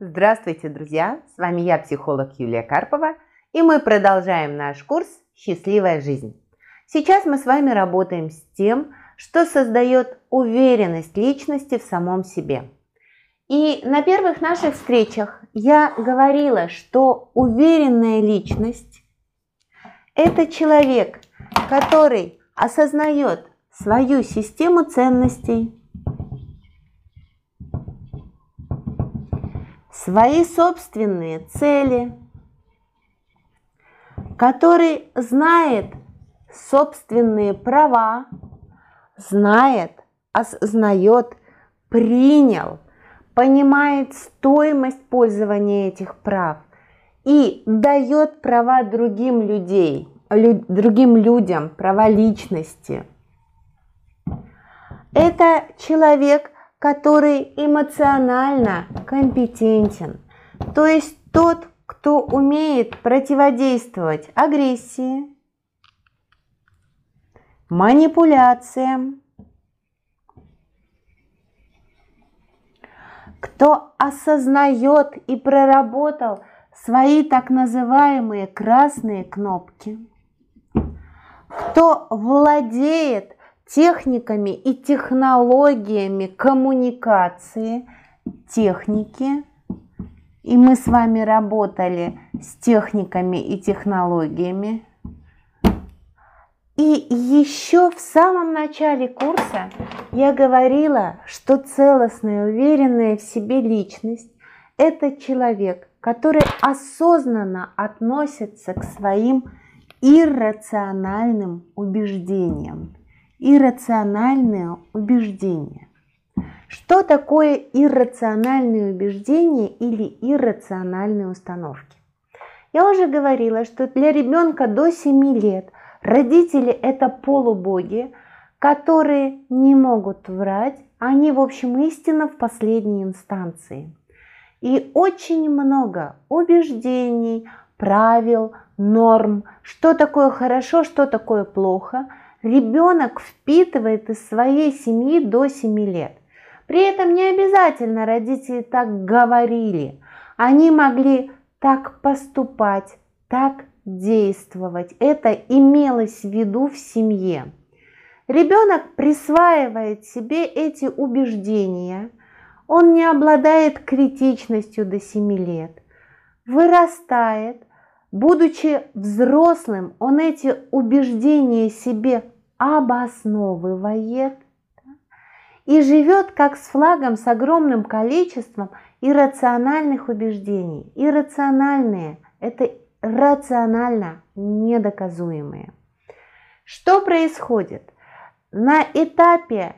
Здравствуйте, друзья! С вами я, психолог Юлия Карпова, и мы продолжаем наш курс «Счастливая жизнь». Сейчас мы с вами работаем с тем, что создает уверенность личности в самом себе. И на первых наших встречах я говорила, что уверенная личность – это человек, который осознает свою систему ценностей, свои собственные цели, который знает собственные права, знает, осознает, принял, понимает стоимость пользования этих прав и дает права другим людей, лю, другим людям, права личности. Это человек, который эмоционально компетентен, то есть тот, кто умеет противодействовать агрессии, манипуляциям, кто осознает и проработал свои так называемые красные кнопки, кто владеет техниками и технологиями коммуникации, техники, и мы с вами работали с техниками и технологиями. И еще в самом начале курса я говорила, что целостная, уверенная в себе личность – это человек, который осознанно относится к своим иррациональным убеждениям иррациональные убеждения. Что такое иррациональные убеждения или иррациональные установки? Я уже говорила, что для ребенка до 7 лет родители это полубоги, которые не могут врать, они, в общем, истина в последней инстанции. И очень много убеждений, правил, норм, что такое хорошо, что такое плохо – ребенок впитывает из своей семьи до 7 лет. При этом не обязательно родители так говорили. Они могли так поступать, так действовать. Это имелось в виду в семье. Ребенок присваивает себе эти убеждения. Он не обладает критичностью до 7 лет. Вырастает. Будучи взрослым, он эти убеждения себе обосновывает и живет как с флагом с огромным количеством иррациональных убеждений. Иррациональные – это рационально недоказуемые. Что происходит? На этапе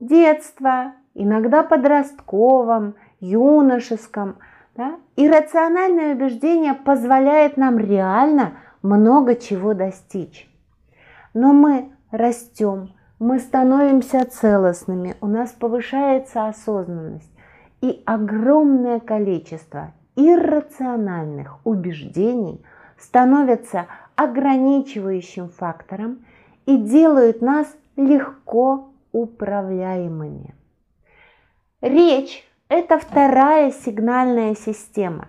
детства, иногда подростковом, юношеском, да, иррациональное убеждение позволяет нам реально много чего достичь. Но мы растем, мы становимся целостными, у нас повышается осознанность и огромное количество иррациональных убеждений становятся ограничивающим фактором и делают нас легко управляемыми. Речь – это вторая сигнальная система.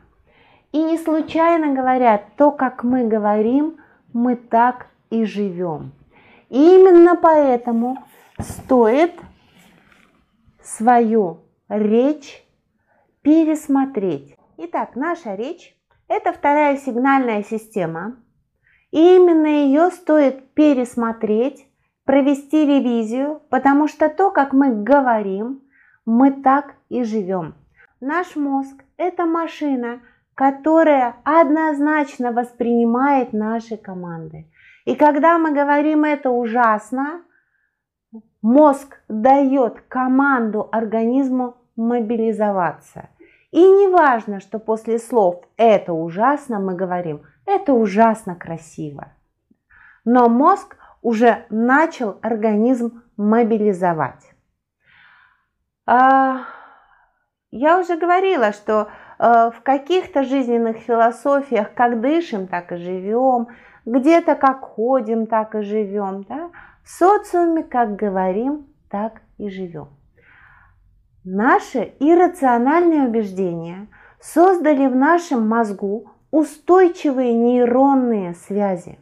И не случайно говорят, то, как мы говорим, мы так и живем. И именно поэтому стоит свою речь пересмотреть. Итак, наша речь – это вторая сигнальная система. И именно ее стоит пересмотреть, провести ревизию, потому что то, как мы говорим, мы так и живем. Наш мозг – это машина, которая однозначно воспринимает наши команды. И когда мы говорим это ужасно, мозг дает команду организму мобилизоваться. И не важно, что после слов «это ужасно» мы говорим «это ужасно красиво». Но мозг уже начал организм мобилизовать. А, я уже говорила, что в каких-то жизненных философиях как дышим, так и живем – где-то как ходим, так и живем. Да? В социуме как говорим, так и живем. Наши иррациональные убеждения создали в нашем мозгу устойчивые нейронные связи.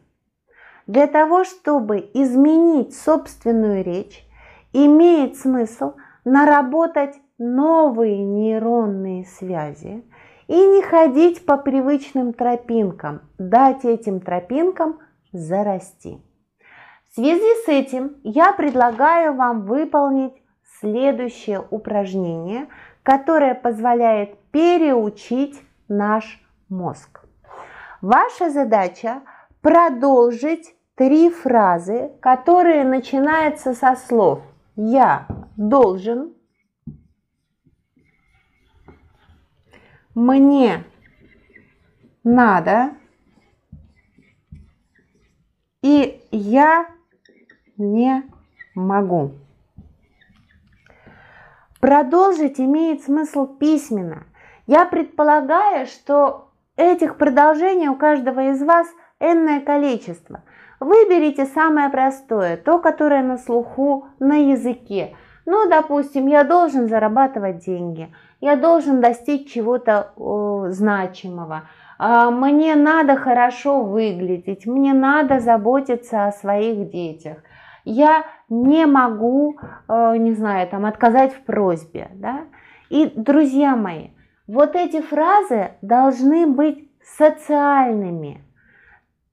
Для того, чтобы изменить собственную речь, имеет смысл наработать новые нейронные связи и не ходить по привычным тропинкам, дать этим тропинкам зарасти. В связи с этим я предлагаю вам выполнить следующее упражнение, которое позволяет переучить наш мозг. Ваша задача продолжить три фразы, которые начинаются со слов «я должен», «мне надо» и «я не могу». Продолжить имеет смысл письменно. Я предполагаю, что этих продолжений у каждого из вас энное количество. Выберите самое простое, то, которое на слуху, на языке. Ну, допустим, я должен зарабатывать деньги, я должен достичь чего-то значимого, а, мне надо хорошо выглядеть, мне надо заботиться о своих детях – я не могу, э, не знаю, там отказать в просьбе, да. И, друзья мои, вот эти фразы должны быть социальными.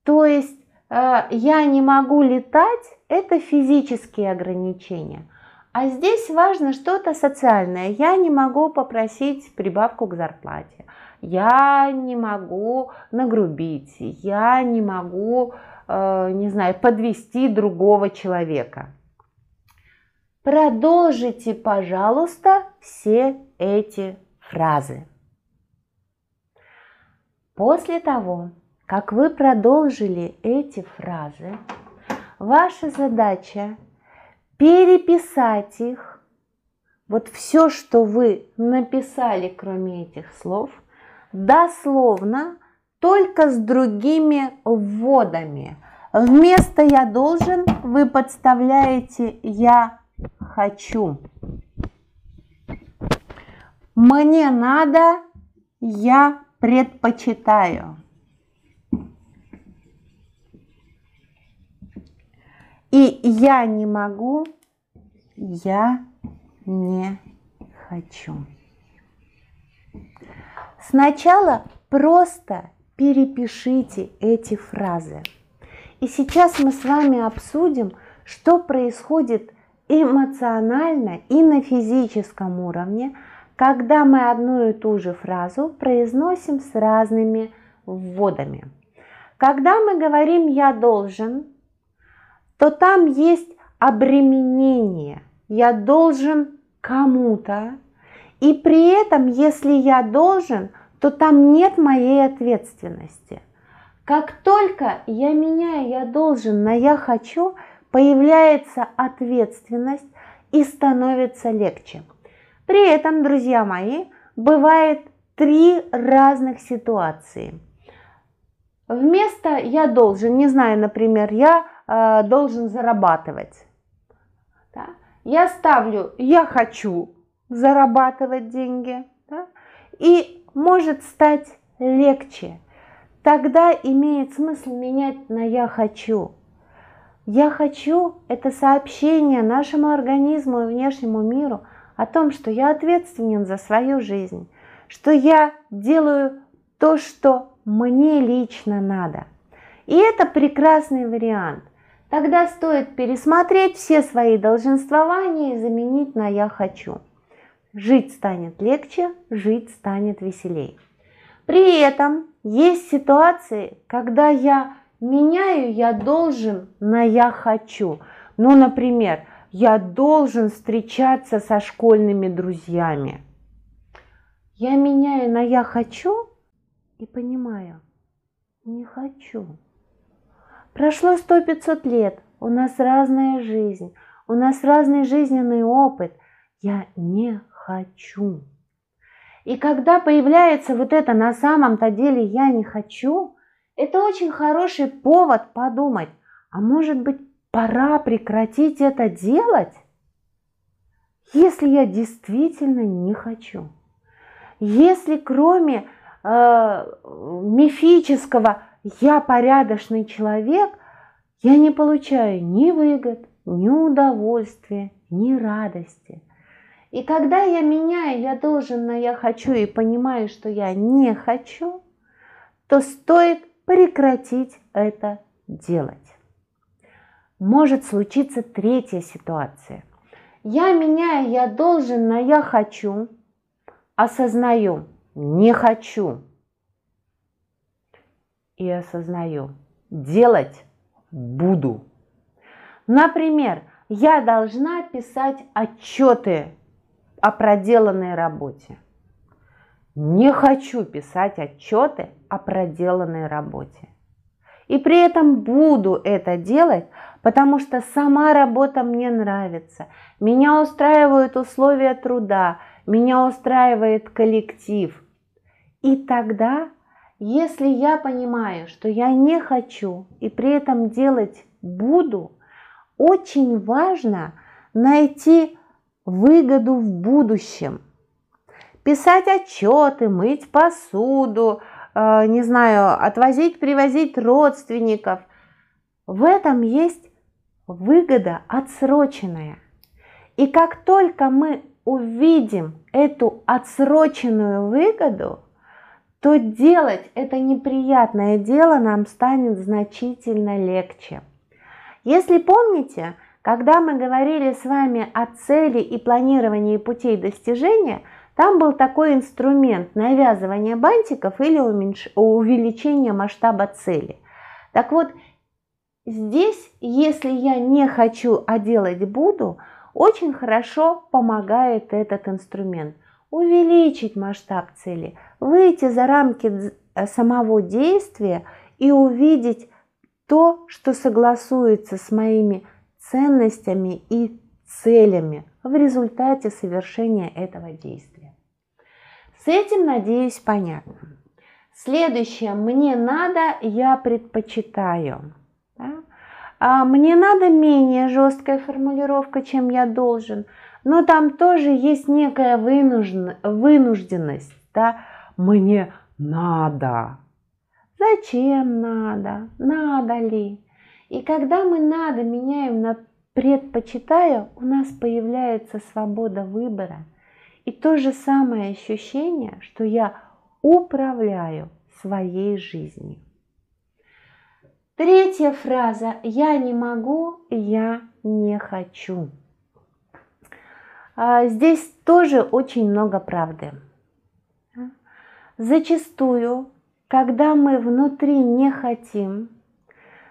То есть э, я не могу летать, это физические ограничения. А здесь важно что-то социальное. Я не могу попросить прибавку к зарплате. Я не могу нагрубить. Я не могу Э, не знаю, подвести другого человека. Продолжите, пожалуйста, все эти фразы. После того, как вы продолжили эти фразы, ваша задача переписать их, вот все, что вы написали, кроме этих слов, дословно только с другими вводами. Вместо «я должен» вы подставляете «я хочу». Мне надо, я предпочитаю. И я не могу, я не хочу. Сначала просто перепишите эти фразы. И сейчас мы с вами обсудим, что происходит эмоционально и на физическом уровне, когда мы одну и ту же фразу произносим с разными вводами. Когда мы говорим «я должен», то там есть обременение. Я должен кому-то. И при этом, если я должен – то там нет моей ответственности. Как только я меняю «я должен» на «я хочу», появляется ответственность и становится легче. При этом, друзья мои, бывает три разных ситуации. Вместо «я должен», не знаю, например, я э, должен зарабатывать, да, я ставлю «я хочу зарабатывать деньги», да, и может стать легче. Тогда имеет смысл менять на «я хочу». «Я хочу» – это сообщение нашему организму и внешнему миру о том, что я ответственен за свою жизнь, что я делаю то, что мне лично надо. И это прекрасный вариант. Тогда стоит пересмотреть все свои долженствования и заменить на «я хочу». Жить станет легче, жить станет веселей. При этом есть ситуации, когда я меняю «я должен» на «я хочу». Ну, например, я должен встречаться со школьными друзьями. Я меняю на «я хочу» и понимаю, не хочу. Прошло сто пятьсот лет, у нас разная жизнь, у нас разный жизненный опыт. Я не хочу. И когда появляется вот это на самом-то деле я не хочу, это очень хороший повод подумать, а может быть пора прекратить это делать, если я действительно не хочу. Если кроме э, мифического «я порядочный человек», я не получаю ни выгод, ни удовольствия, ни радости. И когда я меняю «я должен» на «я хочу» и понимаю, что я не хочу, то стоит прекратить это делать. Может случиться третья ситуация. Я меняю «я должен» на «я хочу», осознаю «не хочу» и осознаю «делать буду». Например, я должна писать отчеты о проделанной работе. Не хочу писать отчеты о проделанной работе. И при этом буду это делать, потому что сама работа мне нравится. Меня устраивают условия труда, меня устраивает коллектив. И тогда, если я понимаю, что я не хочу и при этом делать буду, очень важно найти выгоду в будущем. Писать отчеты, мыть посуду, э, не знаю, отвозить, привозить родственников. В этом есть выгода отсроченная. И как только мы увидим эту отсроченную выгоду, то делать это неприятное дело нам станет значительно легче. Если помните, когда мы говорили с вами о цели и планировании путей достижения, там был такой инструмент навязывания бантиков или уменьш... увеличения масштаба цели. Так вот, здесь, если я не хочу, а делать буду, очень хорошо помогает этот инструмент. Увеличить масштаб цели, выйти за рамки самого действия и увидеть то, что согласуется с моими ценностями и целями в результате совершения этого действия. С этим, надеюсь, понятно. Следующее. Мне надо, я предпочитаю. Да? А мне надо менее жесткая формулировка, чем я должен. Но там тоже есть некая вынужденность. Да? Мне надо. Зачем надо? Надо ли? И когда мы надо меняем на предпочитаю, у нас появляется свобода выбора. И то же самое ощущение, что я управляю своей жизнью. Третья фраза «Я не могу, я не хочу». А, здесь тоже очень много правды. Зачастую, когда мы внутри не хотим,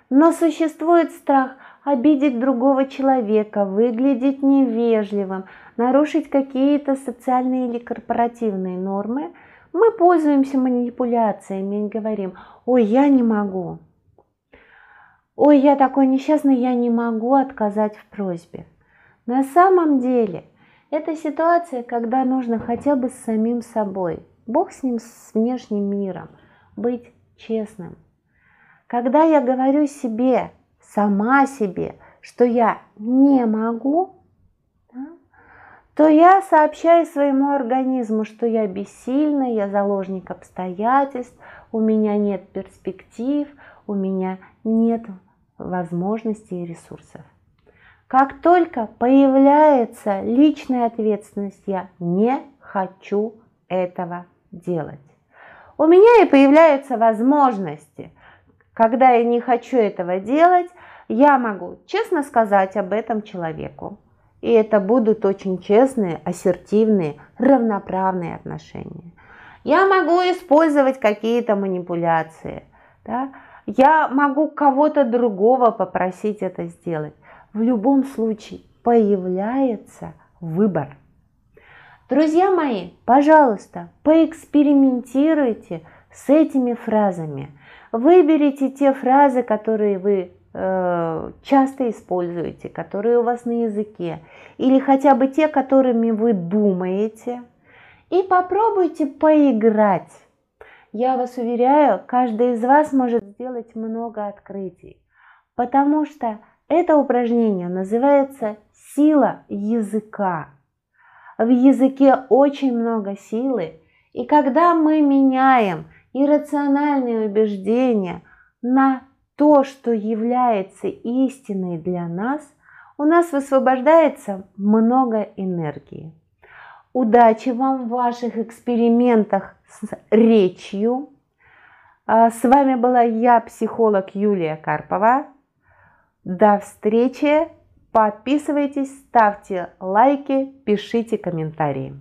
но существует страх обидеть другого человека, выглядеть невежливым, нарушить какие-то социальные или корпоративные нормы. Мы пользуемся манипуляциями и говорим, ой, я не могу. Ой, я такой несчастный, я не могу отказать в просьбе. На самом деле, это ситуация, когда нужно хотя бы с самим собой, Бог с ним, с внешним миром, быть честным – когда я говорю себе, сама себе, что я не могу, да, то я сообщаю своему организму, что я бессильна, я заложник обстоятельств, у меня нет перспектив, у меня нет возможностей и ресурсов. Как только появляется личная ответственность, я не хочу этого делать. У меня и появляются возможности – когда я не хочу этого делать, я могу честно сказать об этом человеку. И это будут очень честные, ассертивные, равноправные отношения. Я могу использовать какие-то манипуляции. Да? Я могу кого-то другого попросить это сделать. В любом случае появляется выбор. Друзья мои, пожалуйста, поэкспериментируйте с этими фразами – Выберите те фразы, которые вы э, часто используете, которые у вас на языке, или хотя бы те, которыми вы думаете, и попробуйте поиграть. Я вас уверяю, каждый из вас может сделать много открытий, потому что это упражнение называется «Сила языка». В языке очень много силы, И когда мы меняем иррациональные убеждения на то, что является истиной для нас, у нас высвобождается много энергии. Удачи вам в ваших экспериментах с речью. А, с вами была я, психолог Юлия Карпова. До встречи! Подписывайтесь, ставьте лайки, пишите комментарии.